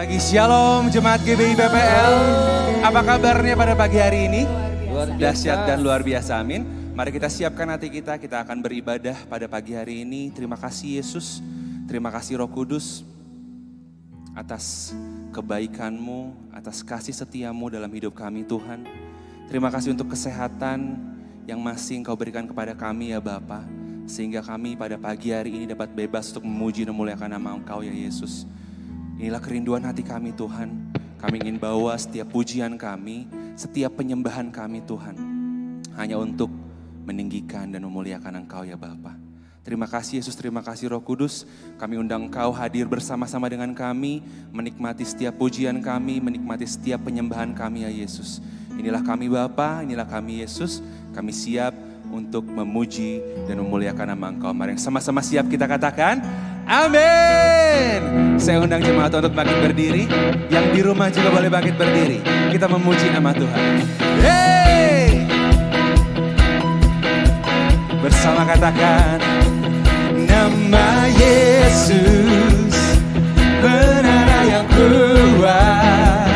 pagi, Shalom Jemaat GBI BPL. Apa kabarnya pada pagi hari ini? Luar biasa. Dahsyat dan luar biasa, amin. Mari kita siapkan hati kita, kita akan beribadah pada pagi hari ini. Terima kasih Yesus, terima kasih Roh Kudus atas kebaikanmu, atas kasih setiamu dalam hidup kami Tuhan. Terima kasih untuk kesehatan yang masih Engkau berikan kepada kami ya Bapa, Sehingga kami pada pagi hari ini dapat bebas untuk memuji dan memuliakan nama Engkau ya Yesus. Inilah kerinduan hati kami Tuhan. Kami ingin bawa setiap pujian kami, setiap penyembahan kami Tuhan. Hanya untuk meninggikan dan memuliakan Engkau ya Bapa. Terima kasih Yesus, terima kasih Roh Kudus. Kami undang Engkau hadir bersama-sama dengan kami, menikmati setiap pujian kami, menikmati setiap penyembahan kami ya Yesus. Inilah kami Bapa, inilah kami Yesus. Kami siap untuk memuji dan memuliakan nama Engkau. Mari sama-sama siap kita katakan, Amin. Saya undang jemaat untuk bangkit berdiri. Yang di rumah juga boleh bangkit berdiri. Kita memuji nama Tuhan. Hey! Bersama katakan, Nama Yesus menara yang kuat.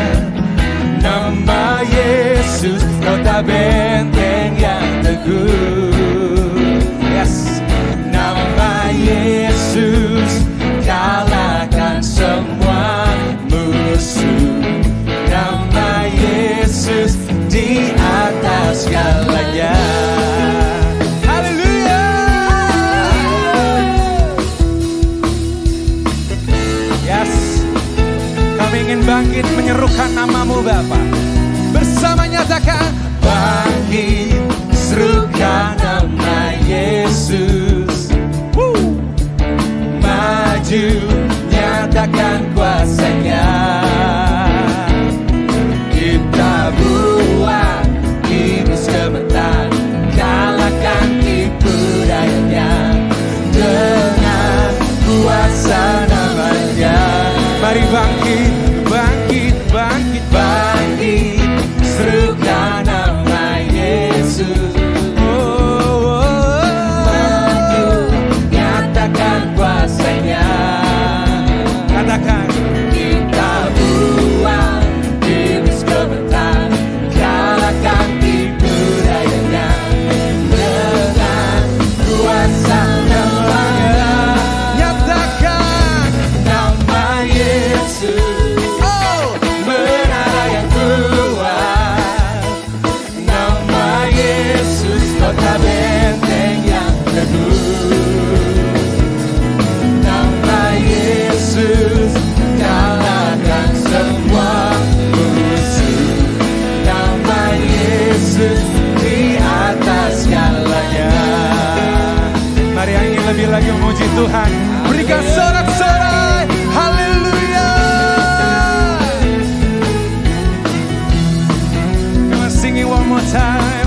Nama Yesus kota benteng yang teguh. More time.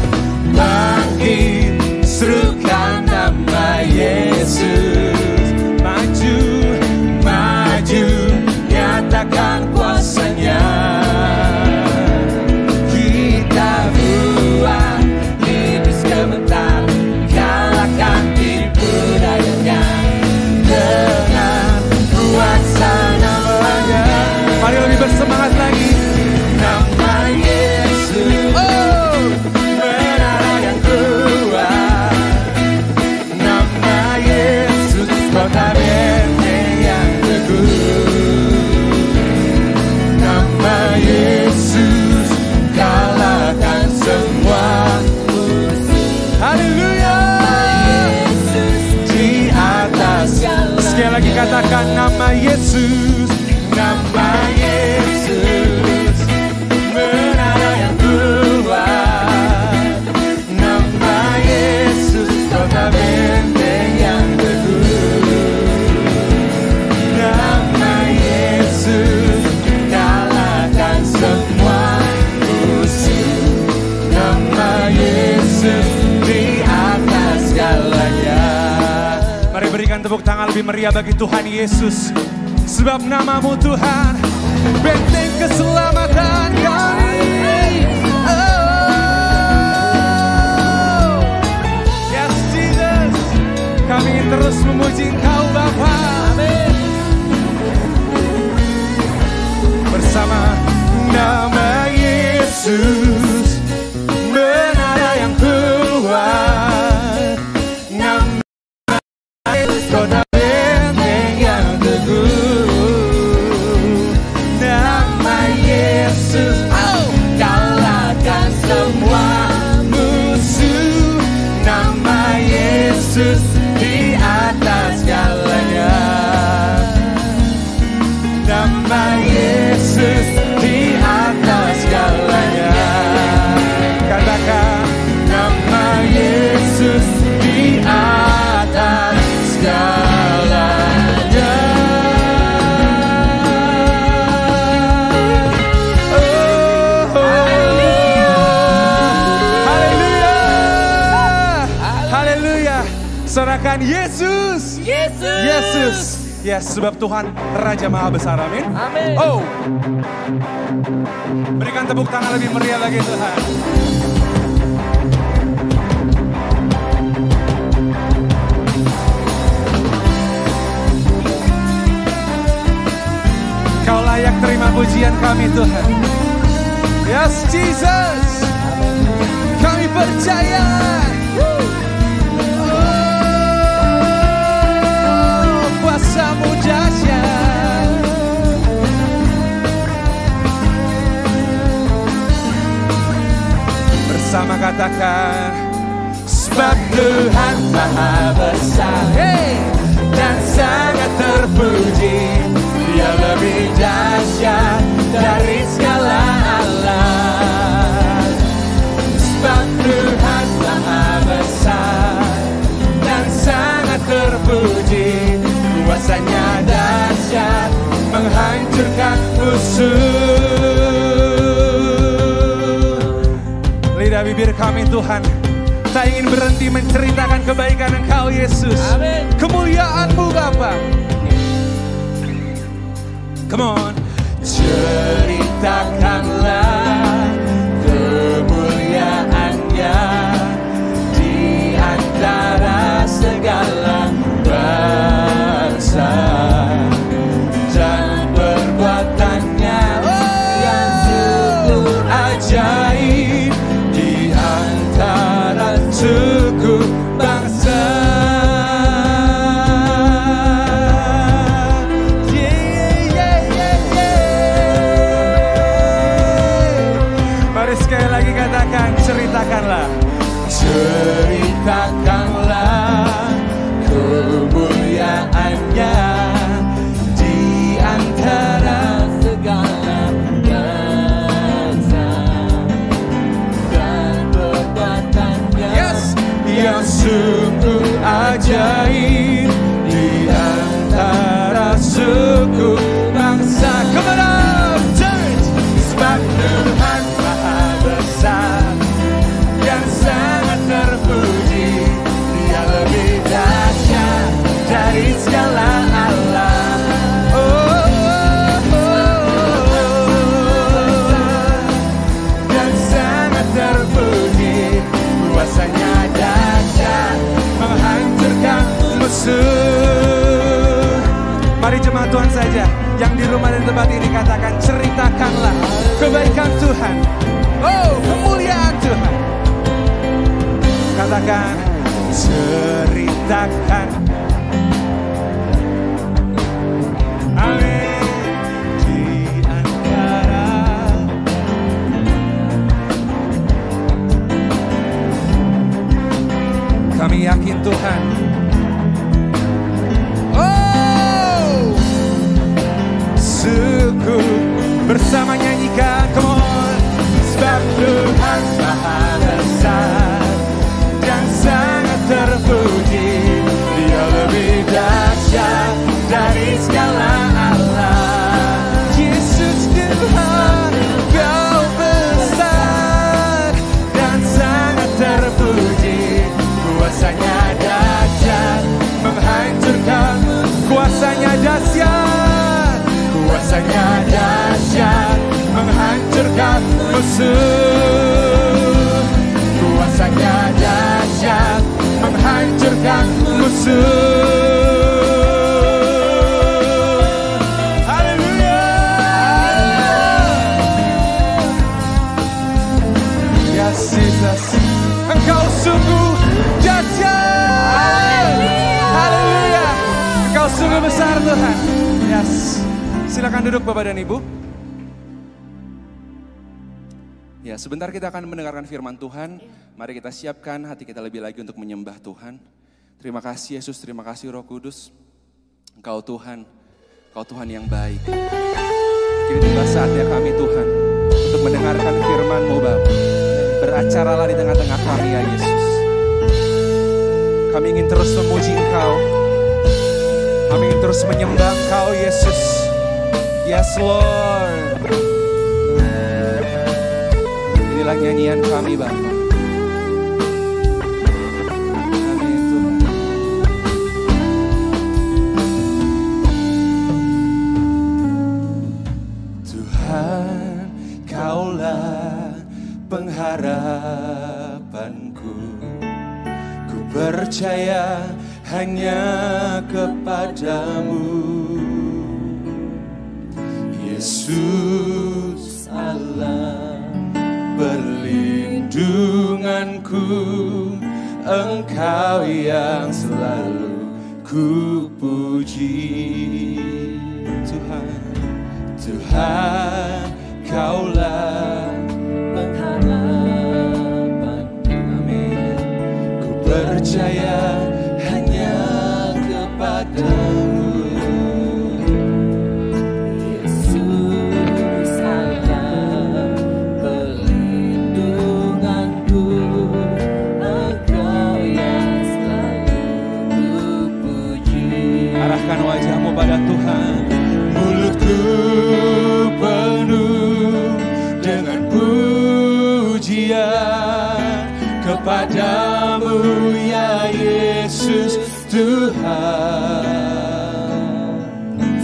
yang lebih meriah bagi Tuhan Yesus. Sebab namamu Tuhan, benteng keselamatan kami. Oh. Yes, Jesus. Kami terus memuji Engkau Bapa. Bersama nama Yesus. Raja Maha Besar, amin. Amin. Oh, berikan tepuk tangan lebih meriah lagi Tuhan. Kau layak terima pujian kami Tuhan. Yes, Jesus. Tuhan. Tak ingin berhenti menceritakan kebaikan Engkau Yesus. Amin. Kemuliaanmu Bapa. Come on. Ceritakanlah mari jemaat Tuhan saja yang di rumah dan tempat ini katakan ceritakanlah kebaikan Tuhan oh kemuliaan Tuhan katakan ceritakan Kami yakin Tuhan. Oh, suku bersama nyanyikan, come on. Sebab Tuhan maha besar kuasanya dahsyat menghancurkan musuh kuasanya dahsyat menghancurkan musuh Engkau sungguh jajal. Haleluya. Engkau sungguh besar Tuhan. Yes. Silakan duduk Bapak dan Ibu. Ya, sebentar kita akan mendengarkan firman Tuhan. Mari kita siapkan hati kita lebih lagi untuk menyembah Tuhan. Terima kasih Yesus, terima kasih Roh Kudus. Engkau Tuhan, Engkau Tuhan yang baik. Kini tiba saatnya kami Tuhan untuk mendengarkan firman-Mu Bapa. Beracaralah di tengah-tengah kami ya Yesus. Kami ingin terus memuji Engkau. Kami ingin terus menyembah Engkau Yesus. Yes Lord. Inilah nyanyian kami Bapa. Amin Tuhan. Tuhan, Kaulah pengharapanku. Ku percaya hanya kepadamu. Yesus Allah perlindunganku. Engkau yang selalu ku puji Tuhan Tuhan kaulah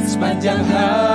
Sepanjang hari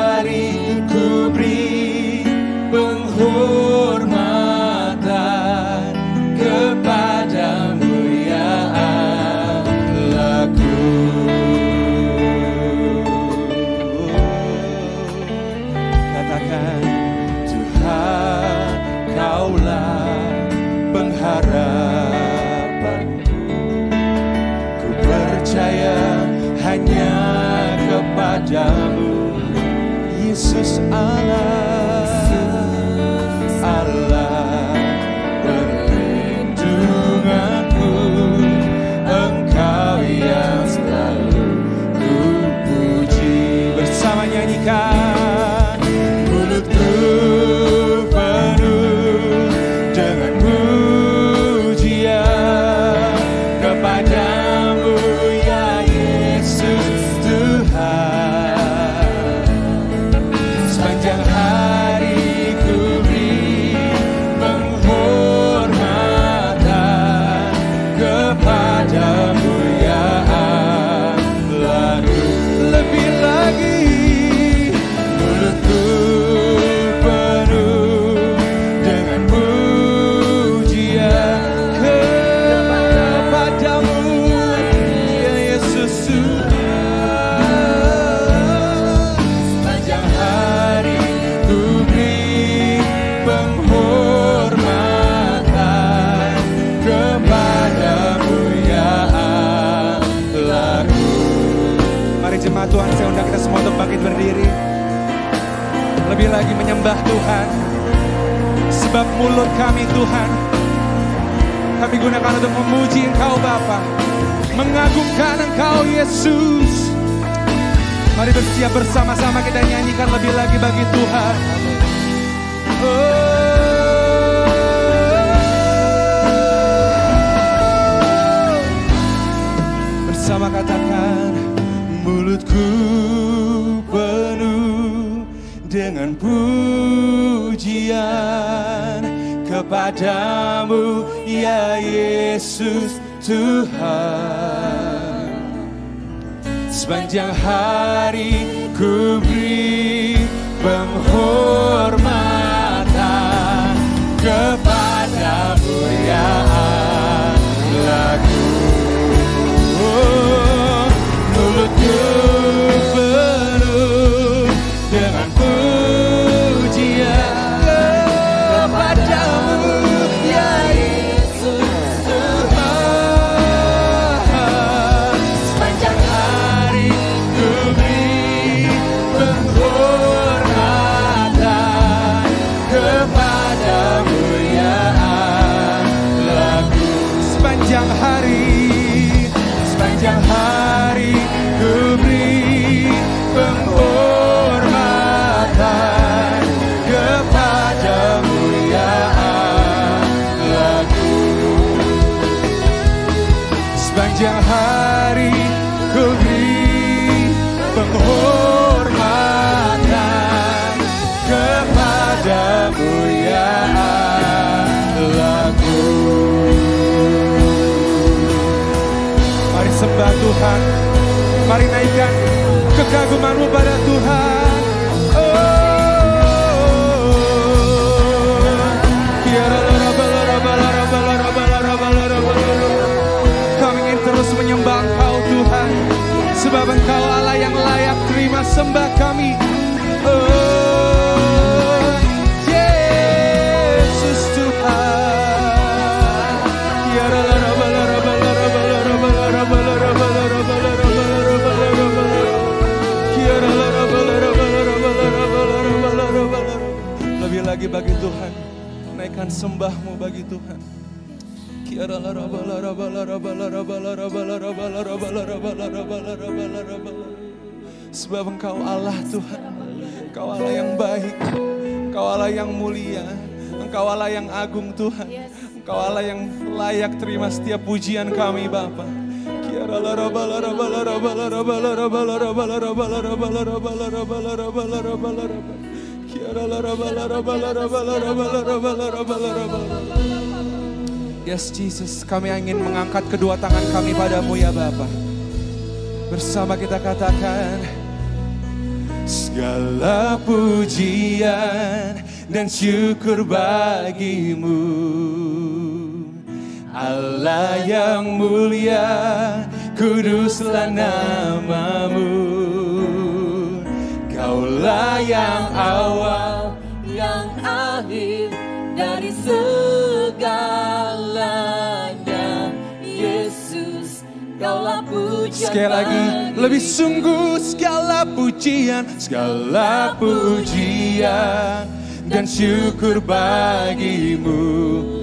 Mari bersiap bersama-sama kita nyanyikan lebih lagi bagi Tuhan Oh. Bersama katakan Mulutku penuh dengan pujian kepadamu ya Yesus Tuhan. Sepanjang hari ku beri penghormatan Tuhan. Mari naikkan kekagumanmu pada la raba la Sebab engkau Allah Tuhan Engkau Allah yang baik Engkau Allah yang mulia Engkau Allah yang agung Tuhan Engkau Allah yang layak terima setiap pujian kami Bapa. Kiara Yes Jesus, kami ingin mengangkat kedua tangan kami padamu ya Bapa. Bersama kita katakan, Segala pujian dan syukur bagimu Allah yang mulia, kuduslah namamu Kaulah yang awal yang akhir dari segalanya Yesus kaulah pujian Sekali lagi, lebih sungguh segala pujian, segala pujian dan syukur bagimu.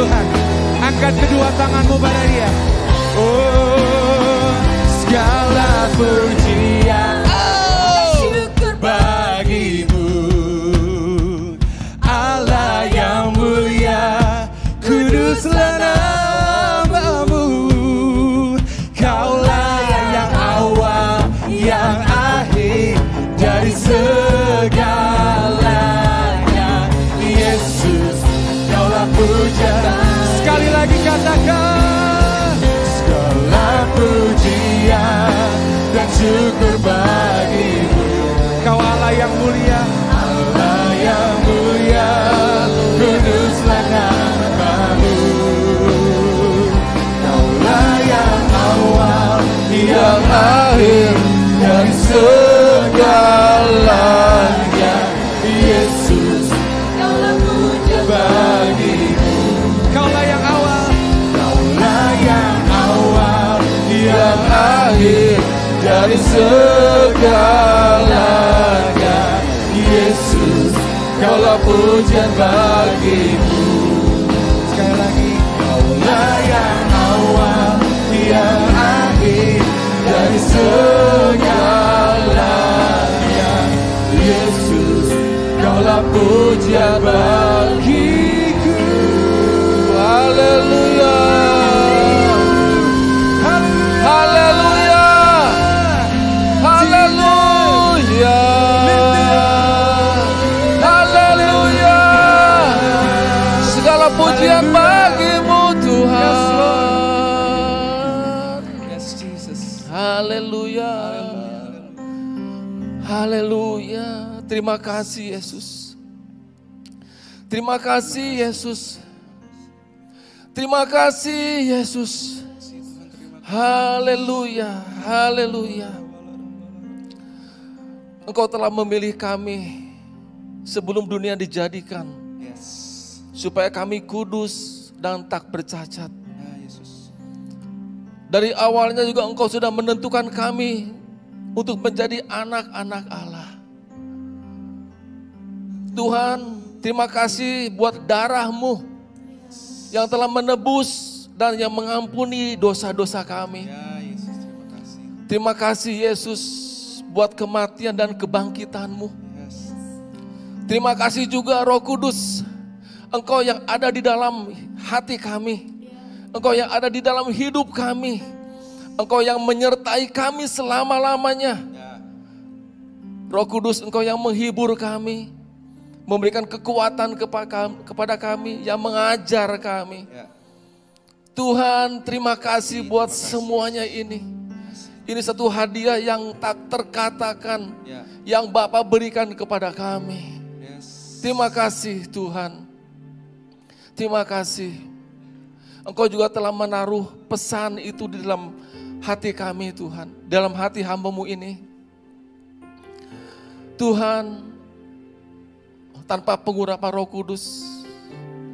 Tuhan Angkat kedua tanganmu pada dia. Oh Segala pujian segalanya Yesus. Kaulah pujian bagimu. Kaulah yang awal. Kaulah yang awal. Yang akhir Dari segalanya Yesus. Kaulah pujian bagimu pujian bagiku. Haleluya. Haleluya. Haleluya. Haleluya. Segala pujian bagimu Tuhan. Haleluya. Haleluya. Terima kasih Yesus Terima kasih Yesus Terima kasih Yesus Haleluya Haleluya Engkau telah memilih kami Sebelum dunia dijadikan Yes. Supaya kami kudus dan tak bercacat. Ya. Dari awalnya juga Engkau sudah menentukan kami untuk menjadi anak-anak Allah. Tuhan, terima kasih buat darahmu yang telah menebus dan yang mengampuni dosa-dosa kami. Ya Yesus, terima kasih. Yesus buat kematian dan kebangkitanmu. Terima kasih juga Roh Kudus. Engkau yang ada di dalam hati kami. Engkau yang ada di dalam hidup kami. Engkau yang menyertai kami selama-lamanya. Ya. Roh Kudus Engkau yang menghibur kami. Memberikan kekuatan kepa- kepada kami. Yang mengajar kami. Ya. Tuhan terima kasih buat semuanya ini. Ini satu hadiah yang tak terkatakan. Ya. Yang Bapak berikan kepada kami. Terima kasih Tuhan. Terima kasih. Engkau juga telah menaruh pesan itu di dalam hati kami Tuhan. Dalam hati hambamu ini. Tuhan, tanpa pengurapan roh kudus,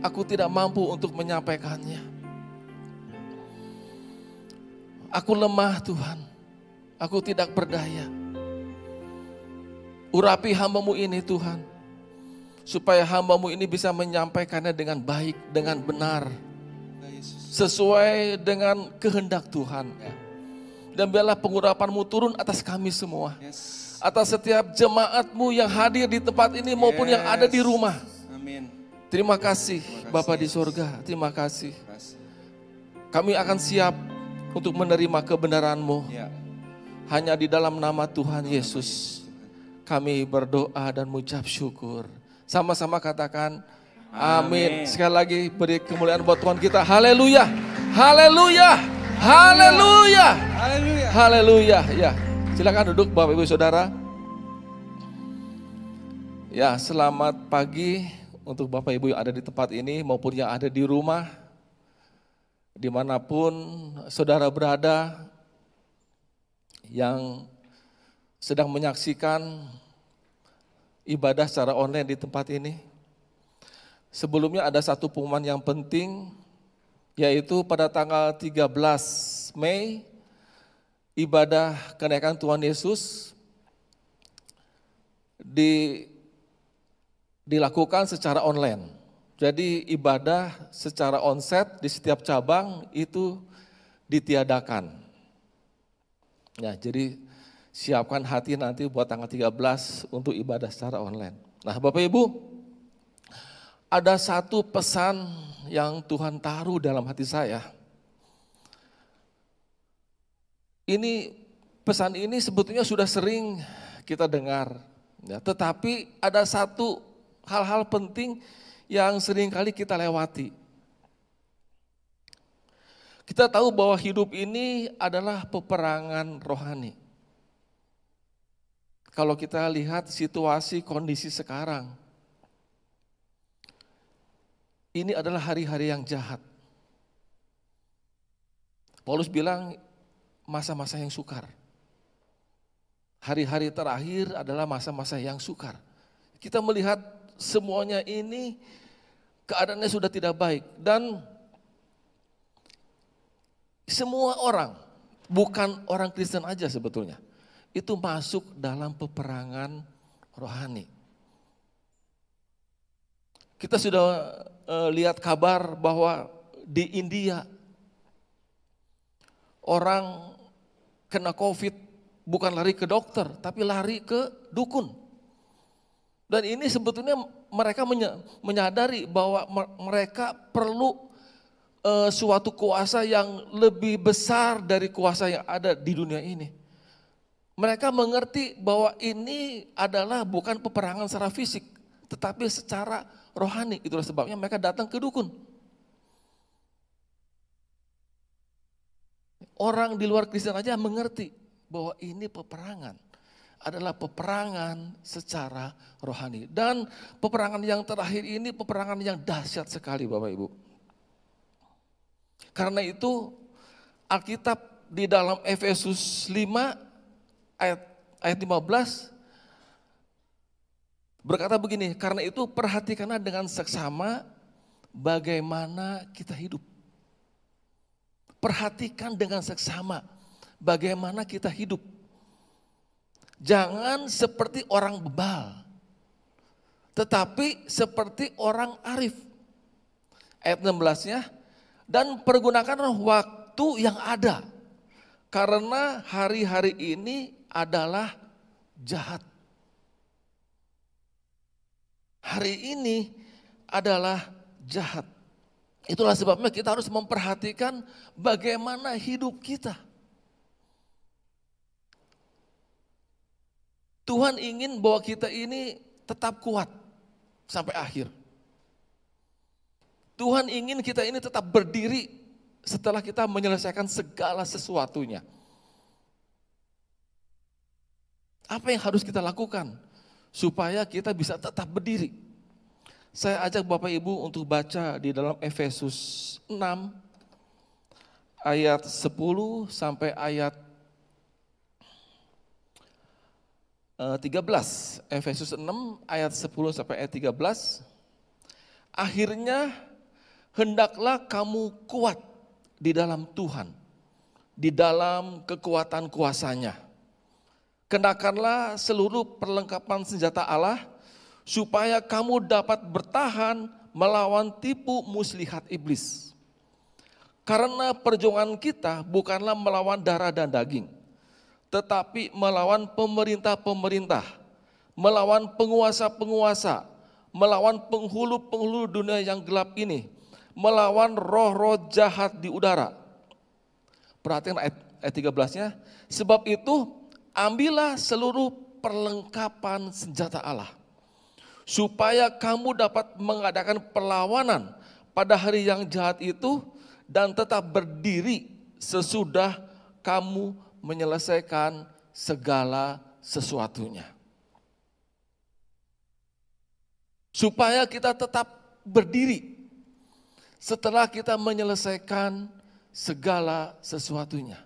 aku tidak mampu untuk menyampaikannya. Aku lemah Tuhan. Aku tidak berdaya. Urapi hambamu ini Tuhan supaya hambamu ini bisa menyampaikannya dengan baik, dengan benar, sesuai dengan kehendak Tuhan. Dan biarlah pengurapanmu turun atas kami semua. Yes. Atas setiap jemaatmu yang hadir di tempat ini maupun yang ada di rumah. Amin. Terima kasih kasih, Bapa di Yesus. sorga. Terima kasih. Terima kasih. Kami akan siap untuk menerima kebenaranmu. Ya. Hanya di dalam nama Tuhan Yesus. Kami berdoa dan mengucap syukur. Sama-sama katakan Amin. amin. Sekali lagi beri kemuliaan buat Tuhan kita. Haleluya. Haleluya. Haleluya. Haleluya. Haleluya. Ya, silakan duduk Bapak Ibu Saudara. Ya, selamat pagi untuk Bapak Ibu yang ada di tempat ini maupun yang ada di rumah. Di mana pun saudara berada yang sedang menyaksikan ibadah secara online di tempat ini. Sebelumnya ada satu pengumuman yang penting yaitu pada tanggal 13 Mei ibadah kenaikan Tuhan Yesus di, dilakukan secara online. Jadi ibadah secara onset di setiap cabang itu ditiadakan. Ya, jadi siapkan hati nanti buat tanggal 13 untuk ibadah secara online. Nah, Bapak Ibu, ada satu pesan yang Tuhan taruh dalam hati saya. Ini pesan ini sebetulnya sudah sering kita dengar, ya, tetapi ada satu hal-hal penting yang sering kali kita lewati. Kita tahu bahwa hidup ini adalah peperangan rohani. Kalau kita lihat situasi kondisi sekarang, ini adalah hari-hari yang jahat. Paulus bilang masa-masa yang sukar. Hari-hari terakhir adalah masa-masa yang sukar. Kita melihat semuanya ini keadaannya sudah tidak baik dan semua orang, bukan orang Kristen aja sebetulnya, itu masuk dalam peperangan rohani. Kita sudah eh, lihat kabar bahwa di India orang kena COVID bukan lari ke dokter, tapi lari ke dukun. Dan ini sebetulnya mereka menya- menyadari bahwa me- mereka perlu eh, suatu kuasa yang lebih besar dari kuasa yang ada di dunia ini. Mereka mengerti bahwa ini adalah bukan peperangan secara fisik, tetapi secara rohani. Itulah sebabnya mereka datang ke dukun. Orang di luar Kristen aja mengerti bahwa ini peperangan adalah peperangan secara rohani. Dan peperangan yang terakhir ini peperangan yang dahsyat sekali Bapak Ibu. Karena itu Alkitab di dalam Efesus 5 ayat ayat 15 berkata begini, karena itu perhatikanlah dengan seksama bagaimana kita hidup. Perhatikan dengan seksama bagaimana kita hidup. Jangan seperti orang bebal, tetapi seperti orang arif. Ayat 16-nya, dan pergunakan waktu yang ada, karena hari-hari ini adalah jahat. Hari ini adalah jahat. Itulah sebabnya kita harus memperhatikan bagaimana hidup kita. Tuhan ingin bahwa kita ini tetap kuat sampai akhir. Tuhan ingin kita ini tetap berdiri setelah kita menyelesaikan segala sesuatunya. Apa yang harus kita lakukan supaya kita bisa tetap berdiri? Saya ajak Bapak Ibu untuk baca di dalam Efesus 6 ayat 10 sampai ayat 13, eh, Efesus 6 ayat 10 sampai ayat 13. Akhirnya hendaklah kamu kuat di dalam Tuhan, di dalam kekuatan kuasanya. Kenakanlah seluruh perlengkapan senjata Allah, supaya kamu dapat bertahan melawan tipu muslihat iblis. Karena perjuangan kita bukanlah melawan darah dan daging, tetapi melawan pemerintah-pemerintah, melawan penguasa-penguasa, melawan penghulu-penghulu dunia yang gelap ini, melawan roh-roh jahat di udara. Perhatikan ayat, ayat 13-nya. Sebab itu ambillah seluruh perlengkapan senjata Allah. Supaya kamu dapat mengadakan perlawanan pada hari yang jahat itu dan tetap berdiri sesudah kamu menyelesaikan segala sesuatunya. Supaya kita tetap berdiri setelah kita menyelesaikan segala sesuatunya.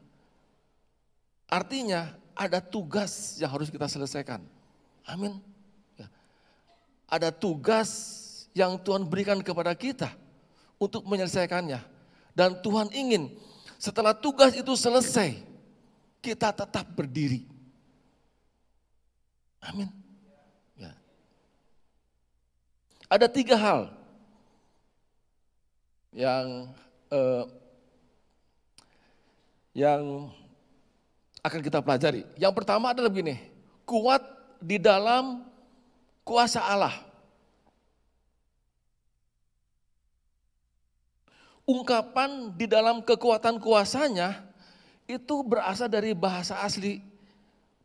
Artinya ada tugas yang harus kita selesaikan. Amin. Ada tugas yang Tuhan berikan kepada kita untuk menyelesaikannya. Dan Tuhan ingin setelah tugas itu selesai, kita tetap berdiri. Amin. Ya. Ada tiga hal yang eh, yang akan kita pelajari. Yang pertama adalah begini, kuat di dalam kuasa Allah. Ungkapan di dalam kekuatan kuasanya itu berasal dari bahasa asli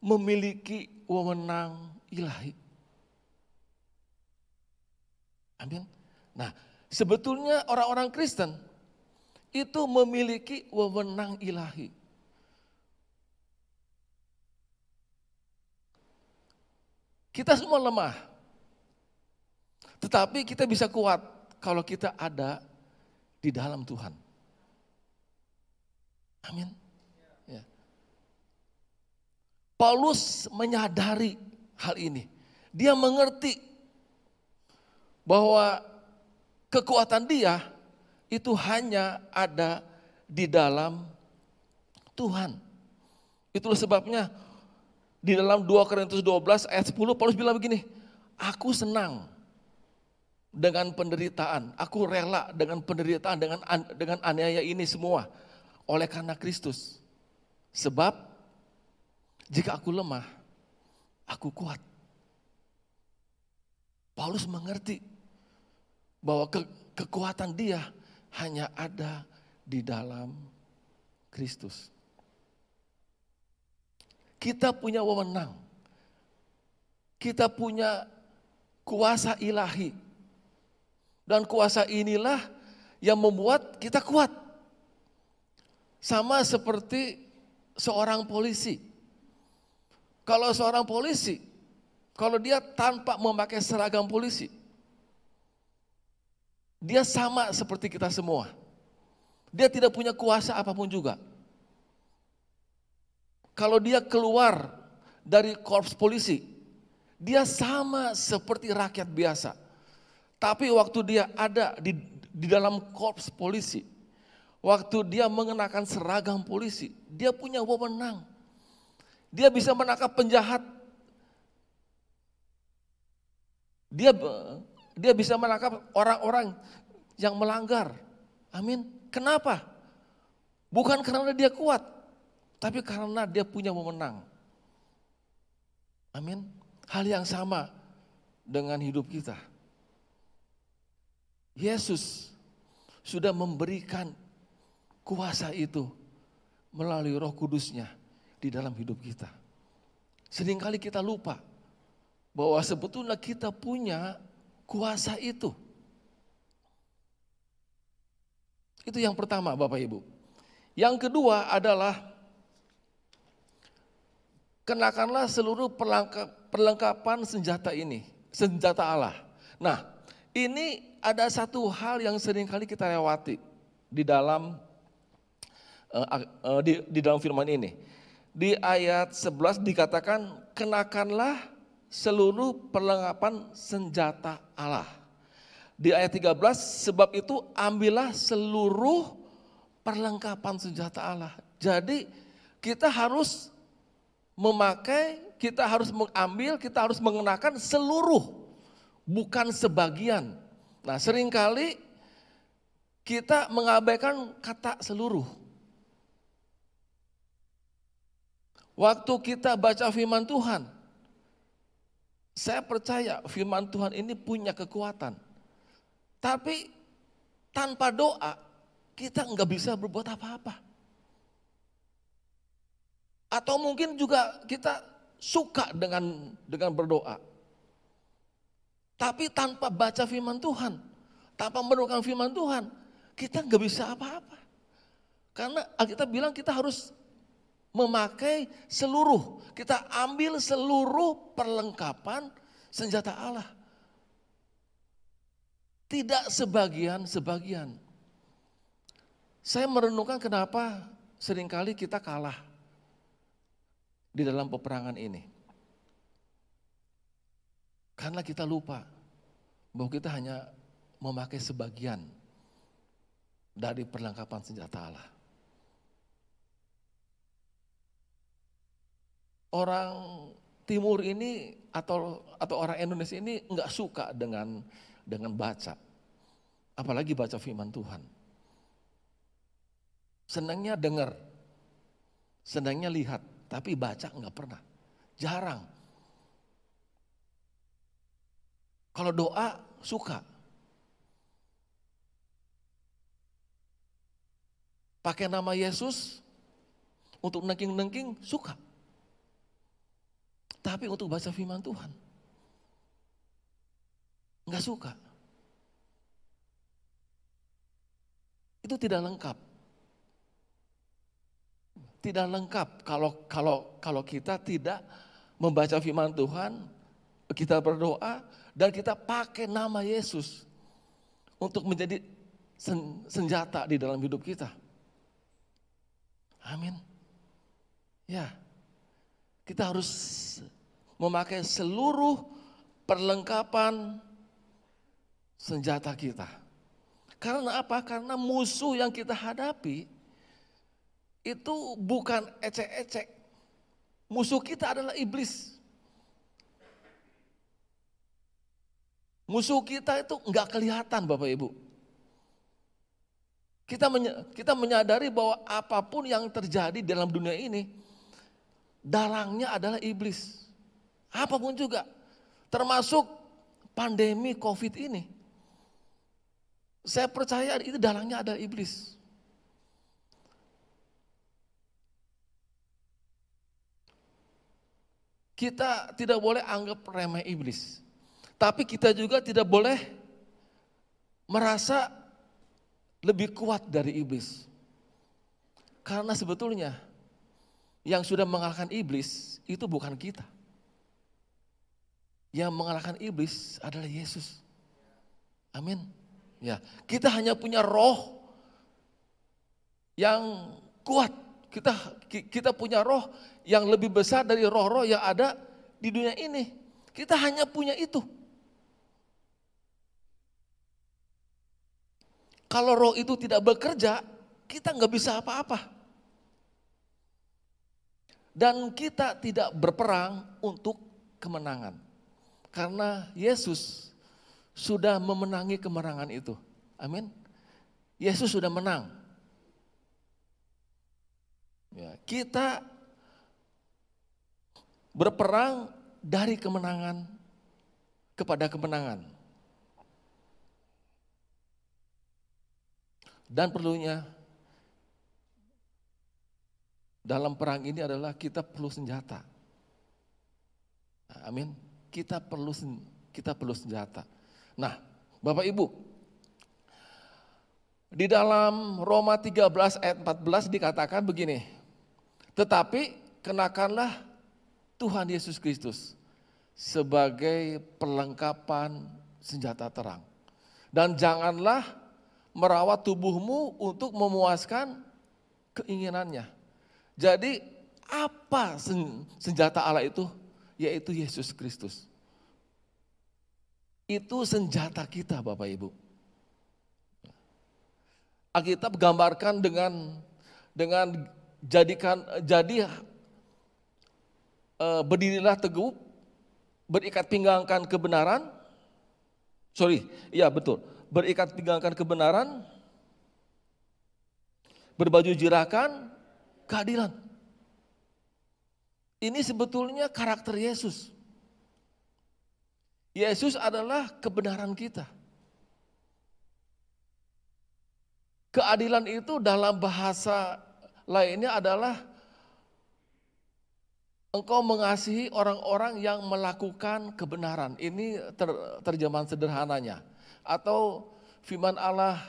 memiliki wewenang ilahi. Amin. Nah, sebetulnya orang-orang Kristen itu memiliki wewenang ilahi. Kita semua lemah. Tetapi kita bisa kuat kalau kita ada di dalam Tuhan. Amin. Paulus menyadari hal ini. Dia mengerti bahwa kekuatan dia itu hanya ada di dalam Tuhan. Itulah sebabnya di dalam 2 Korintus 12 ayat 10 Paulus bilang begini, aku senang dengan penderitaan, aku rela dengan penderitaan dengan dengan aniaya ini semua oleh karena Kristus. Sebab jika aku lemah, aku kuat. Paulus mengerti bahwa ke, kekuatan dia hanya ada di dalam Kristus. Kita punya wewenang. Kita punya kuasa ilahi. Dan kuasa inilah yang membuat kita kuat. Sama seperti seorang polisi kalau seorang polisi, kalau dia tanpa memakai seragam polisi, dia sama seperti kita semua. Dia tidak punya kuasa apa pun juga. Kalau dia keluar dari korps polisi, dia sama seperti rakyat biasa. Tapi waktu dia ada di di dalam korps polisi, waktu dia mengenakan seragam polisi, dia punya wewenang. Dia bisa menangkap penjahat. Dia dia bisa menangkap orang-orang yang melanggar. Amin. Kenapa? Bukan karena dia kuat, tapi karena dia punya wewenang. Amin. Hal yang sama dengan hidup kita. Yesus sudah memberikan kuasa itu melalui roh kudusnya di dalam hidup kita. Seringkali kita lupa bahwa sebetulnya kita punya kuasa itu. Itu yang pertama Bapak Ibu. Yang kedua adalah kenakanlah seluruh perlengkapan senjata ini, senjata Allah. Nah, ini ada satu hal yang sering kali kita lewati di dalam uh, di, di dalam firman ini. Di ayat 11 dikatakan kenakanlah seluruh perlengkapan senjata Allah. Di ayat 13 sebab itu ambillah seluruh perlengkapan senjata Allah. Jadi kita harus memakai, kita harus mengambil, kita harus mengenakan seluruh bukan sebagian. Nah, sering kali kita mengabaikan kata seluruh. Waktu kita baca firman Tuhan, saya percaya firman Tuhan ini punya kekuatan. Tapi tanpa doa, kita nggak bisa berbuat apa-apa. Atau mungkin juga kita suka dengan dengan berdoa. Tapi tanpa baca firman Tuhan, tanpa merenungkan firman Tuhan, kita nggak bisa apa-apa. Karena kita bilang kita harus memakai seluruh, kita ambil seluruh perlengkapan senjata Allah. Tidak sebagian-sebagian. Saya merenungkan kenapa sering kali kita kalah di dalam peperangan ini. Karena kita lupa bahwa kita hanya memakai sebagian dari perlengkapan senjata Allah. Orang timur ini atau atau orang Indonesia ini nggak suka dengan dengan baca, apalagi baca firman Tuhan. Senangnya dengar, senangnya lihat, tapi baca nggak pernah, jarang. Kalau doa suka. Pakai nama Yesus untuk nengking-nengking suka. Tapi untuk baca firman Tuhan nggak suka. Itu tidak lengkap. Tidak lengkap kalau kalau kalau kita tidak membaca firman Tuhan, kita berdoa, dan kita pakai nama Yesus untuk menjadi senjata di dalam hidup kita. Amin. Ya, kita harus memakai seluruh perlengkapan senjata kita. Karena apa? Karena musuh yang kita hadapi itu bukan ecek-ecek. Musuh kita adalah iblis. Musuh kita itu enggak kelihatan Bapak Ibu. Kita kita menyadari bahwa apa pun yang terjadi dalam dunia ini, dalangnya adalah iblis. Apa pun juga, termasuk pandemi COVID ini. Saya percaya itu dalangnya adalah iblis. Kita tidak boleh anggap remeh iblis. Tapi kita juga tidak boleh merasa lebih kuat dari iblis. Karena sebetulnya yang sudah mengalahkan iblis itu bukan kita. Yang mengalahkan iblis adalah Yesus. Amin. Ya, kita hanya punya roh yang kuat. Kita kita punya roh yang lebih besar dari roh-roh yang ada di dunia ini. Kita hanya punya itu. Kalau roh itu tidak bekerja, kita nggak bisa apa-apa. Dan kita tidak berperang untuk kemenangan. Karena Yesus sudah memenangi kemenangan itu. Amin. Yesus sudah menang. Ya, kita berperang dari kemenangan kepada kemenangan. Dan perlunya dalam perang ini adalah kita perlu senjata. Amin. Kita perlu kita perlu senjata. Nah, Bapak Ibu, di dalam Roma 13 ayat 14 dikatakan begini. Tetapi kenakanlah Tuhan Yesus Kristus sebagai perlengkapan senjata terang. Dan janganlah merawat tubuhmu untuk memuaskan keinginannya. Jadi apa senjata Allah itu? Yaitu Yesus Kristus. Itu senjata kita Bapak Ibu. Alkitab gambarkan dengan dengan jadikan jadi e, berdirilah teguh, berikat pinggangkan kebenaran. Sorry, iya betul. Berikat pinggangkan kebenaran, berbaju jirakan, keadilan. Ini sebetulnya karakter Yesus. Yesus adalah kebenaran kita. Keadilan itu dalam bahasa lainnya adalah engkau mengasihi orang-orang yang melakukan kebenaran. Ini ter, terjemahan sederhananya. Atau firman Allah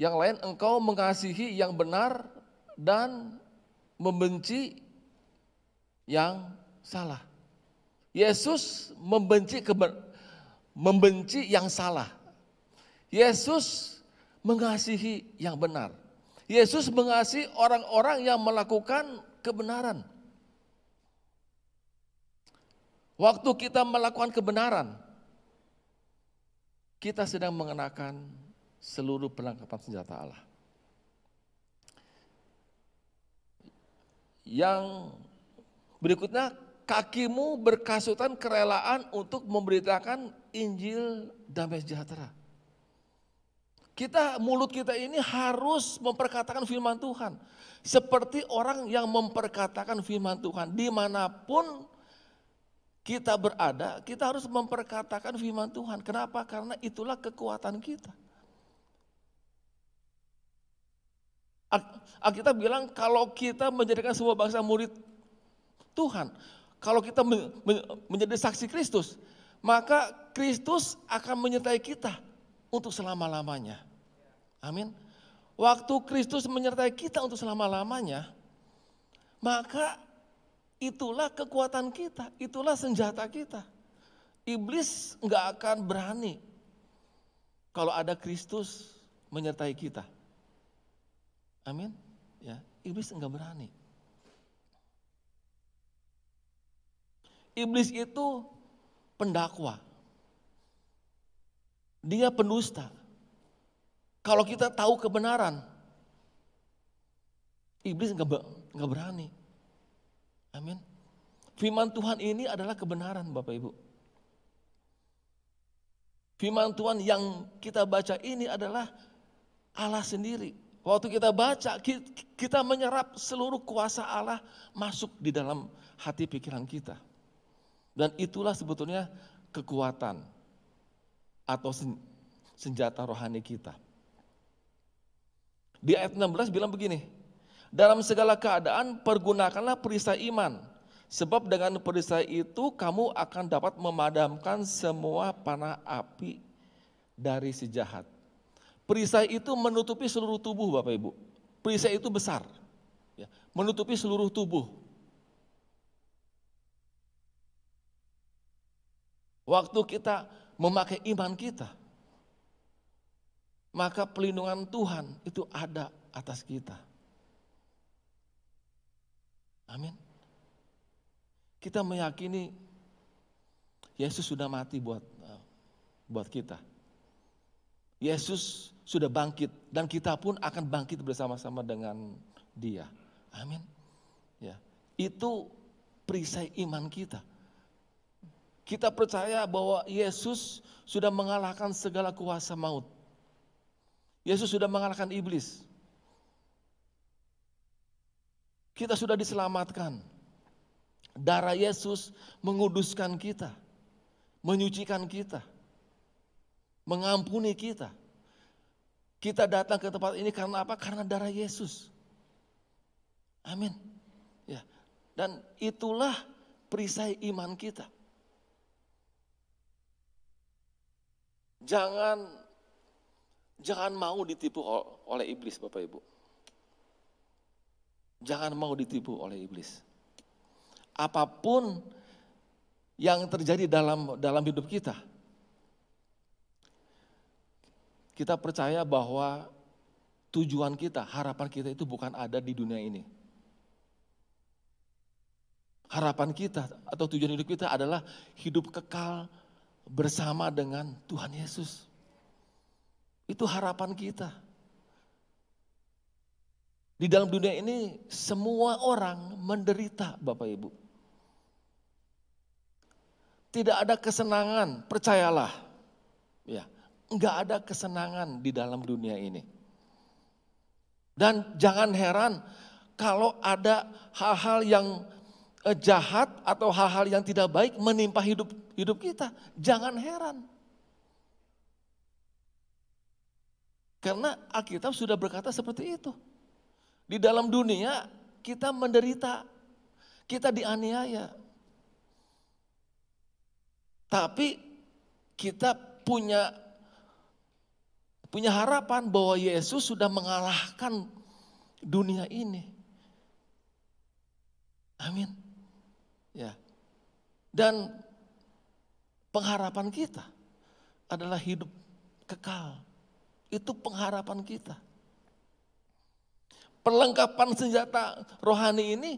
yang lain engkau mengasihi yang benar dan membenci yang salah. Yesus membenci keben, membenci yang salah. Yesus mengasihi yang benar. Yesus mengasihi orang-orang yang melakukan kebenaran. Waktu kita melakukan kebenaran, kita sedang mengenakan seluruh perlengkapan senjata Allah. Yang berikutnya, kakimu berkasutan kerelaan untuk memberitakan Injil damai sejahtera. Kita mulut kita ini harus memperkatakan firman Tuhan. Seperti orang yang memperkatakan firman Tuhan di mana pun kita berada, kita harus memperkatakan firman Tuhan. Kenapa? Karena itulah kekuatan kita. Alkitab bilang kalau kita menjadikan semua bangsa murid Tuhan, kalau kita menjadi saksi Kristus, maka Kristus akan menyertai kita untuk selama-lamanya. Amin. Waktu Kristus menyertai kita untuk selama-lamanya, maka itulah kekuatan kita, itulah senjata kita. Iblis nggak akan berani kalau ada Kristus menyertai kita. Amin. Ya, iblis enggak berani. Iblis itu pendakwa. Dia pendusta. Kalau kita tahu kebenaran, iblis enggak, enggak berani. Amin. Firman Tuhan ini adalah kebenaran Bapak Ibu. Firman Tuhan yang kita baca ini adalah Allah sendiri. Waktu kita baca, kita menyerap seluruh kuasa Allah masuk di dalam hati pikiran kita. Dan itulah sebetulnya kekuatan atau senjata rohani kita. Di ayat 16 bilang begini, dalam segala keadaan pergunakanlah perisai iman, sebab dengan perisai itu kamu akan dapat memadamkan semua panah api dari si jahat. Perisai itu menutupi seluruh tubuh Bapak Ibu. Perisai itu besar. Ya, menutupi seluruh tubuh. Waktu kita memakai iman kita, maka pelindungan Tuhan itu ada atas kita. Amin. Kita meyakini Yesus sudah mati buat buat kita. Yesus sudah bangkit dan kita pun akan bangkit bersama-sama dengan Dia. Amin. Ya, itu perisai iman kita. Kita percaya bahwa Yesus sudah mengalahkan segala kuasa maut. Yesus sudah mengalahkan iblis. Kita sudah diselamatkan. Darah Yesus menguduskan kita, menyucikan kita, mengampuni kita. Kita datang ke tempat ini karena apa? Karena darah Yesus. Amin. Ya. Dan itulah perisai iman kita. Jangan jangan mau ditipu oleh iblis Bapak Ibu. Jangan mau ditipu oleh iblis. Apa pun yang terjadi dalam dalam hidup kita, kita percaya bahwa tujuan kita, harapan kita itu bukan ada di dunia ini. Harapan kita atau tujuan hidup kita adalah hidup kekal bersama dengan Tuhan Yesus. Itu harapan kita. Di dalam dunia ini semua orang menderita Bapak Ibu. Tidak ada kesenangan, percayalah. Ya, Enggak ada kesenangan di dalam dunia ini. Dan jangan heran kalau ada hal-hal yang eh, jahat atau hal-hal yang tidak baik menimpa hidup hidup kita. Jangan heran. Karena Alkitab sudah berkata seperti itu. Di dalam dunia kita menderita, kita dianiaya. Tapi kita punya punya harapan bahwa Yesus sudah mengalahkan dunia ini. Amin. Ya. Dan pengharapan kita adalah hidup kekal. Itu pengharapan kita. Perlengkapan senjata rohani ini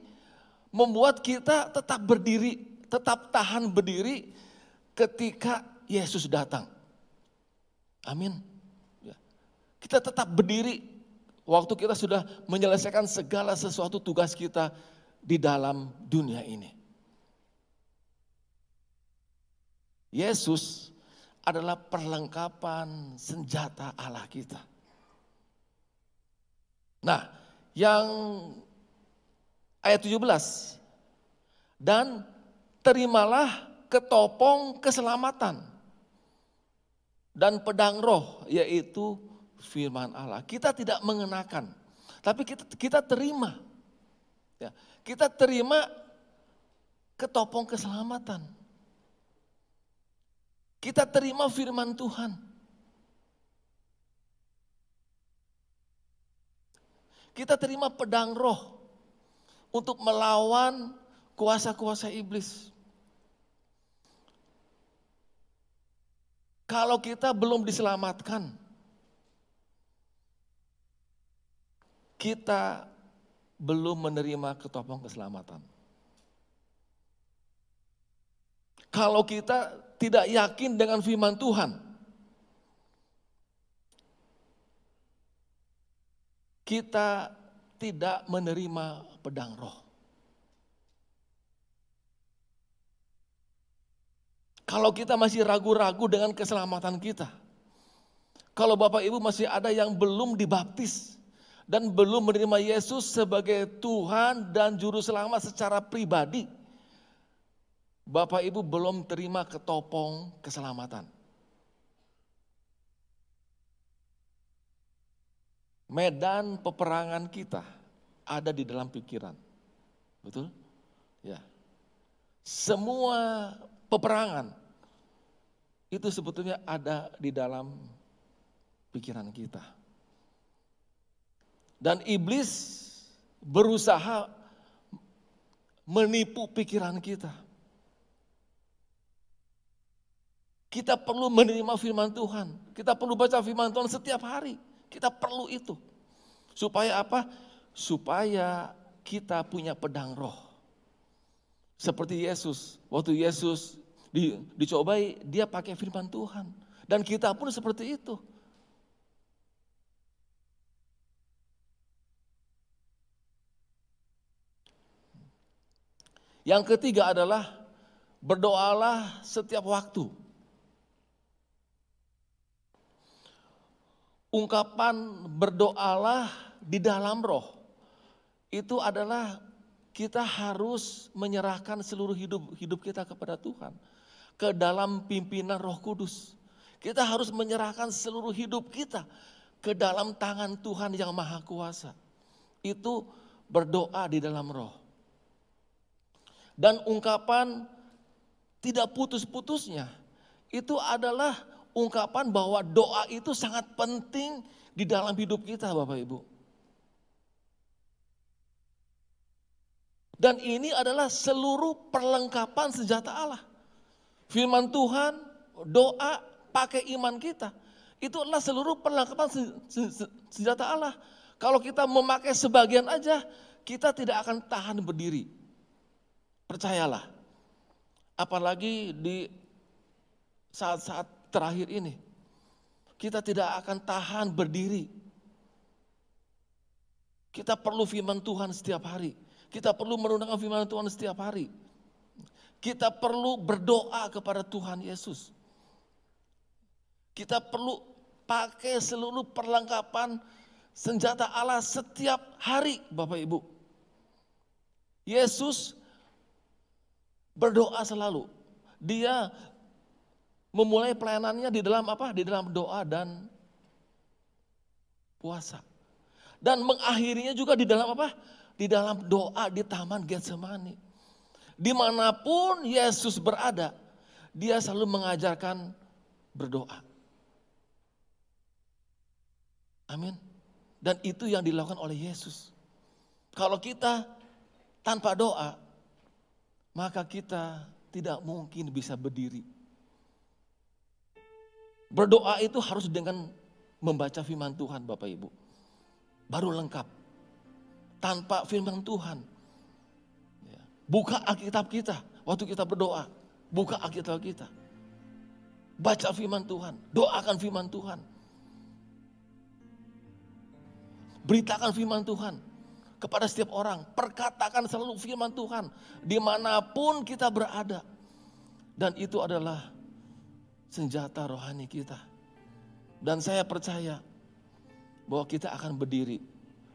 membuat kita tetap berdiri, tetap tahan berdiri ketika Yesus datang. Amin. Kita tetap berdiri waktu kita sudah menyelesaikan segala sesuatu tugas kita di dalam dunia ini. Yesus adalah perlengkapan senjata Allah kita. Nah, yang ayat 17. Dan terimalah ketopong keselamatan dan pedang roh yaitu firman Allah. Kita tidak mengenakan, tapi kita kita terima. Ya, kita terima ketopong keselamatan. Kita terima firman Tuhan. Kita terima pedang roh untuk melawan kuasa-kuasa iblis. Kalau kita belum diselamatkan, kita belum menerima ketopong keselamatan. Kalau kita tidak yakin dengan firman Tuhan, kita tidak menerima pedang roh. Kalau kita masih ragu-ragu dengan keselamatan kita, kalau Bapak Ibu masih ada yang belum dibaptis, dan belum menerima Yesus sebagai Tuhan dan Juru Selamat secara pribadi, Bapak Ibu belum terima ketopong keselamatan. Medan peperangan kita ada di dalam pikiran. Betul? Ya. Semua peperangan itu sebetulnya ada di dalam pikiran kita. Dan iblis berusaha menipu pikiran kita. Kita perlu menerima firman Tuhan. Kita perlu baca firman Tuhan setiap hari. Kita perlu itu. Supaya apa? Supaya kita punya pedang roh. Seperti Yesus. Waktu Yesus dicobai, dia pakai firman Tuhan. Dan kita pun seperti itu. Yang ketiga adalah berdoalah setiap waktu. Ungkapan berdoalah di dalam roh itu adalah kita harus menyerahkan seluruh hidup hidup kita kepada Tuhan ke dalam pimpinan Roh Kudus. Kita harus menyerahkan seluruh hidup kita ke dalam tangan Tuhan yang Maha Kuasa. Itu berdoa di dalam roh. Dan ungkapan tidak putus-putusnya itu adalah ungkapan bahwa doa itu sangat penting di dalam hidup kita Bapak Ibu. Dan ini adalah seluruh perlengkapan senjata Allah. Firman Tuhan, doa, pakai iman kita. Itu adalah seluruh perlengkapan senjata Allah. Kalau kita memakai sebagian aja, kita tidak akan tahan berdiri. Percayalah. Apalagi di saat-saat terakhir ini. Kita tidak akan tahan berdiri. Kita perlu firman Tuhan setiap hari. Kita perlu merunangkan firman Tuhan setiap hari. Kita perlu berdoa kepada Tuhan Yesus. Kita perlu pakai seluruh perlengkapan senjata Allah setiap hari Bapak Ibu. Yesus berdoa selalu. Dia memulai pelayanannya di dalam apa? Di dalam doa dan puasa. Dan mengakhirinya juga di dalam apa? Di dalam doa di taman Getsemani. Di mana pun Yesus berada, dia selalu mengajarkan berdoa. Amin. Dan itu yang dilakukan oleh Yesus. Kalau kita tanpa doa, maka kita tidak mungkin bisa berdiri. Berdoa itu harus dengan membaca firman Tuhan Bapak Ibu. Baru lengkap. Tanpa firman Tuhan. Ya, buka Alkitab kita waktu kita berdoa. Buka Alkitab kita. Baca firman Tuhan. Doakan firman Tuhan. Beritakan firman Tuhan kepada setiap orang. Perkatakan selalu firman Tuhan di mana pun kita berada. Dan itu adalah senjata rohani kita. Dan saya percaya bahwa kita akan berdiri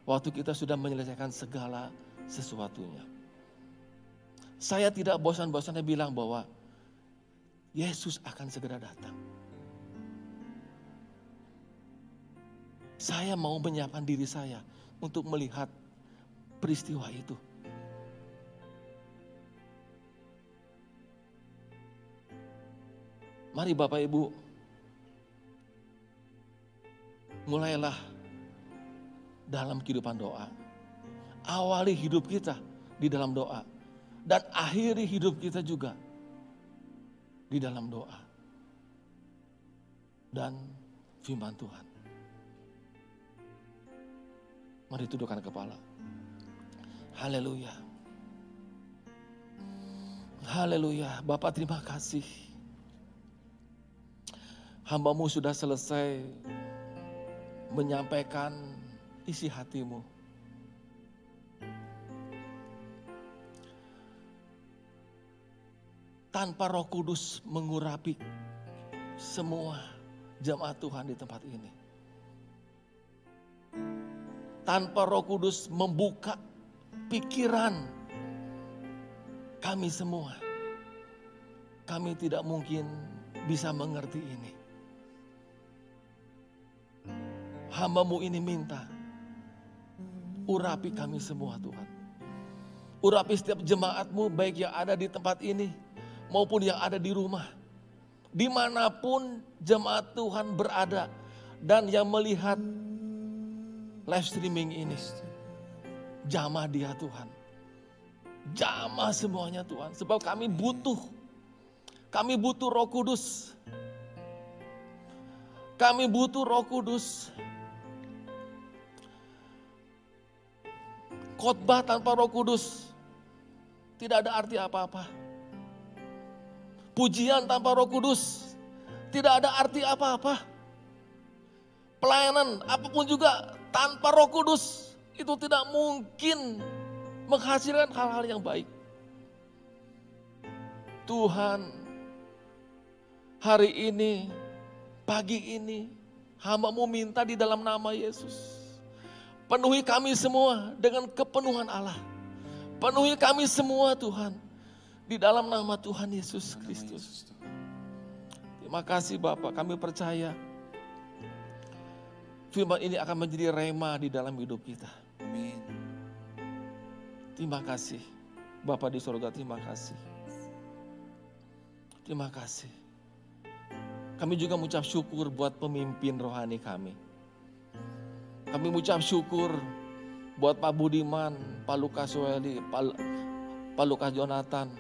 waktu kita sudah menyelesaikan segala sesuatunya. Saya tidak bosan-bosannya bilang bahwa Yesus akan segera datang. Saya mau menyiapkan diri saya untuk melihat peristiwa itu. Mari Bapak Ibu, mulailah dalam kehidupan doa. Awali hidup kita di dalam doa. Dan akhiri hidup kita juga di dalam doa. Dan firman Tuhan. Mari tundukkan kepala. Haleluya. Haleluya. Bapak terima kasih. Hambamu sudah selesai menyampaikan isi hatimu. Tanpa roh kudus mengurapi semua jemaat Tuhan di tempat ini. Tanpa roh kudus membuka pikiran kami semua. Kami tidak mungkin bisa mengerti ini. Hambamu ini minta, urapi kami semua Tuhan. Urapi setiap jemaatmu baik yang ada di tempat ini maupun yang ada di rumah. Di mana pun jemaat Tuhan berada dan yang melihat live streaming ini Jamah dia Tuhan. Jamah semuanya Tuhan. Sebab kami butuh. Kami butuh roh kudus. Kami butuh roh kudus. Khotbah tanpa roh kudus. Tidak ada arti apa-apa. Pujian tanpa roh kudus. Tidak ada arti apa-apa. Pelayanan apa pun juga tanpa roh kudus itu tidak mungkin menghasilkan hal-hal yang baik. Tuhan, hari ini, pagi ini, hambamu minta di dalam nama Yesus. Penuhi kami semua dengan kepenuhan Allah. Penuhi kami semua Tuhan. Di dalam nama Tuhan Yesus Kristus. Terima kasih Bapak, kami percaya firman ini akan menjadi rema di dalam hidup kita. Amin. Terima kasih. Bapak di surga, terima kasih. Terima kasih. Kami juga mengucap syukur buat pemimpin rohani kami. Kami mengucap syukur buat Pak Budiman, Pak Lukas Weli, Pak, Pak Lukas Jonathan,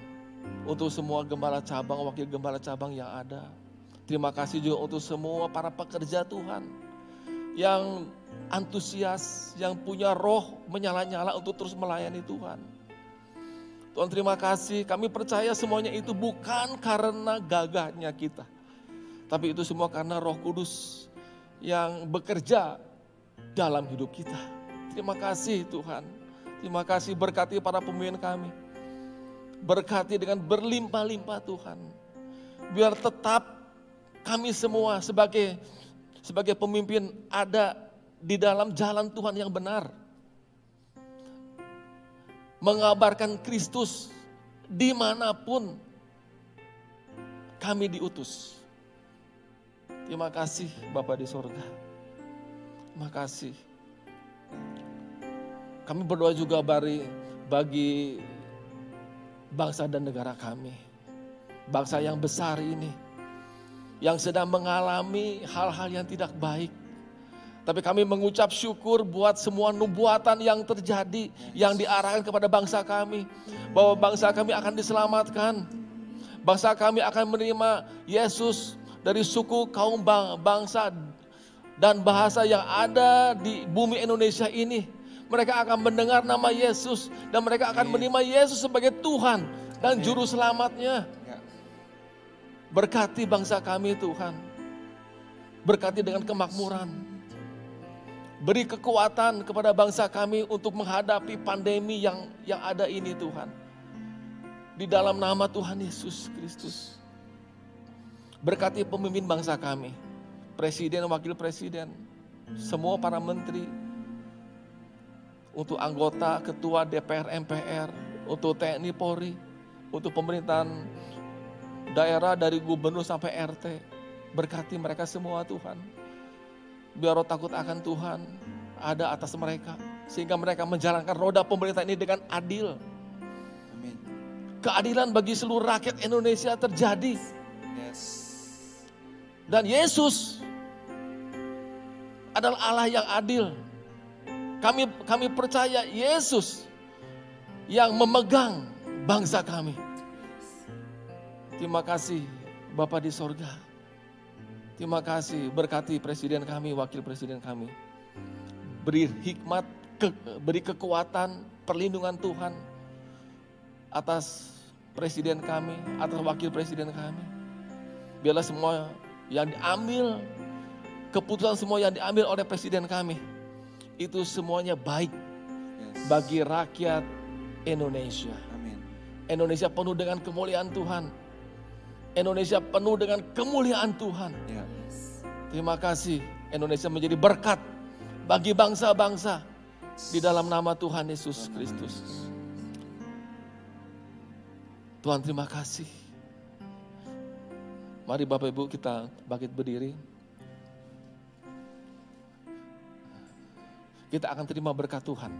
untuk semua gembala cabang, wakil gembala cabang yang ada. Terima kasih juga untuk semua para pekerja Tuhan yang antusias, yang punya roh menyala-nyala untuk terus melayani Tuhan. Tuhan terima kasih, kami percaya semuanya itu bukan karena gagahnya kita. Tapi itu semua karena roh kudus yang bekerja dalam hidup kita. Terima kasih Tuhan. Terima kasih berkati para pemimpin kami. Berkati dengan berlimpah-limpah Tuhan. Biar tetap kami semua sebagai sebagai pemimpin ada di dalam jalan Tuhan yang benar. Mengabarkan Kristus di mana pun kami diutus. Terima kasih Bapak di sorga. Terima kasih. Kami berdoa juga bagi, bagi bangsa dan negara kami. Bangsa yang besar ini. Yang sedang mengalami hal-hal yang tidak baik. Tapi kami mengucap syukur buat semua nubuatan yang terjadi. Yang diarahkan kepada bangsa kami. Bahwa bangsa kami akan diselamatkan. Bangsa kami akan menerima Yesus dari suku kaum bangsa dan bahasa yang ada di bumi Indonesia ini. Mereka akan mendengar nama Yesus dan mereka akan menerima Yesus sebagai Tuhan dan juru selamatnya. Ya. Berkati bangsa kami Tuhan. Berkati dengan kemakmuran. Beri kekuatan kepada bangsa kami untuk menghadapi pandemi yang yang ada ini Tuhan. Di dalam nama Tuhan Yesus Kristus. Berkati pemimpin bangsa kami, presiden, wakil presiden, semua para menteri, untuk anggota, ketua DPR, MPR, untuk TNI Polri, untuk pemerintahan daerah dari gubernur sampai RT. Berkati mereka semua Tuhan. Biar roh takut akan Tuhan ada atas mereka. Sehingga mereka menjalankan roda pemerintah ini dengan adil. Amin. Keadilan bagi seluruh rakyat Indonesia terjadi. Yes. Dan Yesus adalah Allah yang adil. Kami kami percaya Yesus yang memegang bangsa kami. Terima kasih Bapak di sorga. Terima kasih berkati presiden kami, wakil presiden kami. Beri hikmat, ke, beri kekuatan, perlindungan Tuhan atas presiden kami, atas wakil presiden kami. Biarlah semua yang diambil, keputusan semua yang diambil oleh presiden kami, itu semuanya baik Yes. bagi rakyat Indonesia. Amin. Indonesia penuh dengan kemuliaan Tuhan. Indonesia penuh dengan kemuliaan Tuhan. Ya. Terima kasih Indonesia menjadi berkat bagi bangsa-bangsa di dalam nama Tuhan Yesus Kristus. Tuhan terima kasih. Mari Bapak Ibu kita bangkit berdiri. Kita akan terima berkat Tuhan.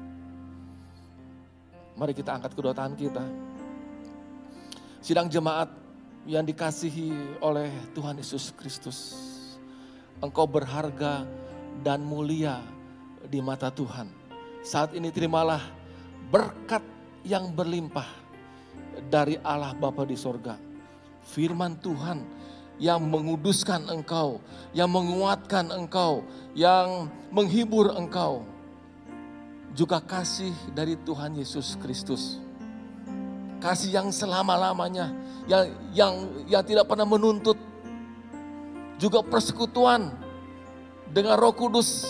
Mari kita angkat kedua tangan kita. Sidang jemaat yang dikasihi oleh Tuhan Yesus Kristus. Engkau berharga dan mulia di mata Tuhan. Saat ini terimalah berkat yang berlimpah dari Allah Bapa di sorga. Firman Tuhan yang menguduskan engkau, yang menguatkan engkau, yang menghibur engkau. Juga kasih dari Tuhan Yesus Kristus. Kasih yang selama-lamanya, yang yang yang tidak pernah menuntut. Juga persekutuan dengan Roh Kudus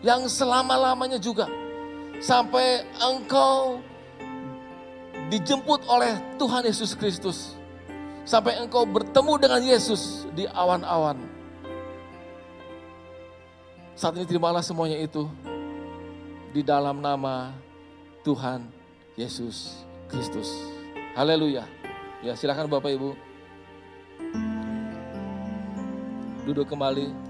yang selama-lamanya juga sampai engkau dijemput oleh Tuhan Yesus Kristus. Sampai engkau bertemu dengan Yesus di awan-awan. Saat ini terimalah semuanya itu di dalam nama Tuhan Yesus Kristus. Haleluya. Ya silakan Bapak Ibu. Duduk kembali.